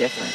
Different.